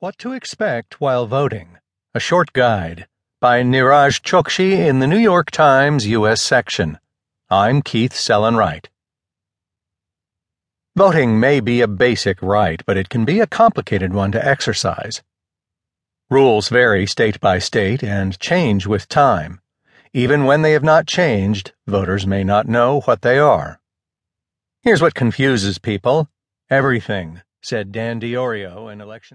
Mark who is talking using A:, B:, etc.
A: What to Expect While Voting A Short Guide by Niraj Chokshi in the New York Times U.S. section. I'm Keith Sellon-Wright. Voting may be a basic right, but it can be a complicated one to exercise. Rules vary state by state and change with time. Even when they have not changed, voters may not know what they are. Here's what confuses people everything, said Dan Diorio in election.